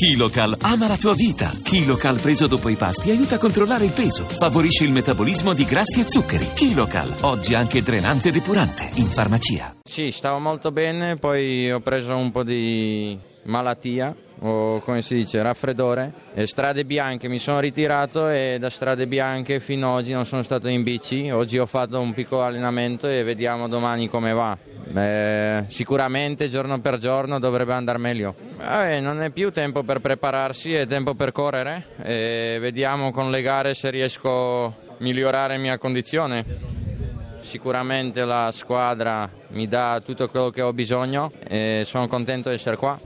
Kilocal ama la tua vita. Kilocal preso dopo i pasti aiuta a controllare il peso, favorisce il metabolismo di grassi e zuccheri. Kilocal, oggi anche drenante e depurante, in farmacia. Sì, stavo molto bene, poi ho preso un po' di malattia o come si dice raffreddore e strade bianche. Mi sono ritirato e da strade bianche fino ad oggi non sono stato in bici. Oggi ho fatto un piccolo allenamento e vediamo domani come va. Beh, sicuramente giorno per giorno dovrebbe andare meglio. Eh, non è più tempo per prepararsi è tempo per correre. E vediamo con le gare se riesco a migliorare la mia condizione. Sicuramente la squadra mi dà tutto quello che ho bisogno e sono contento di essere qua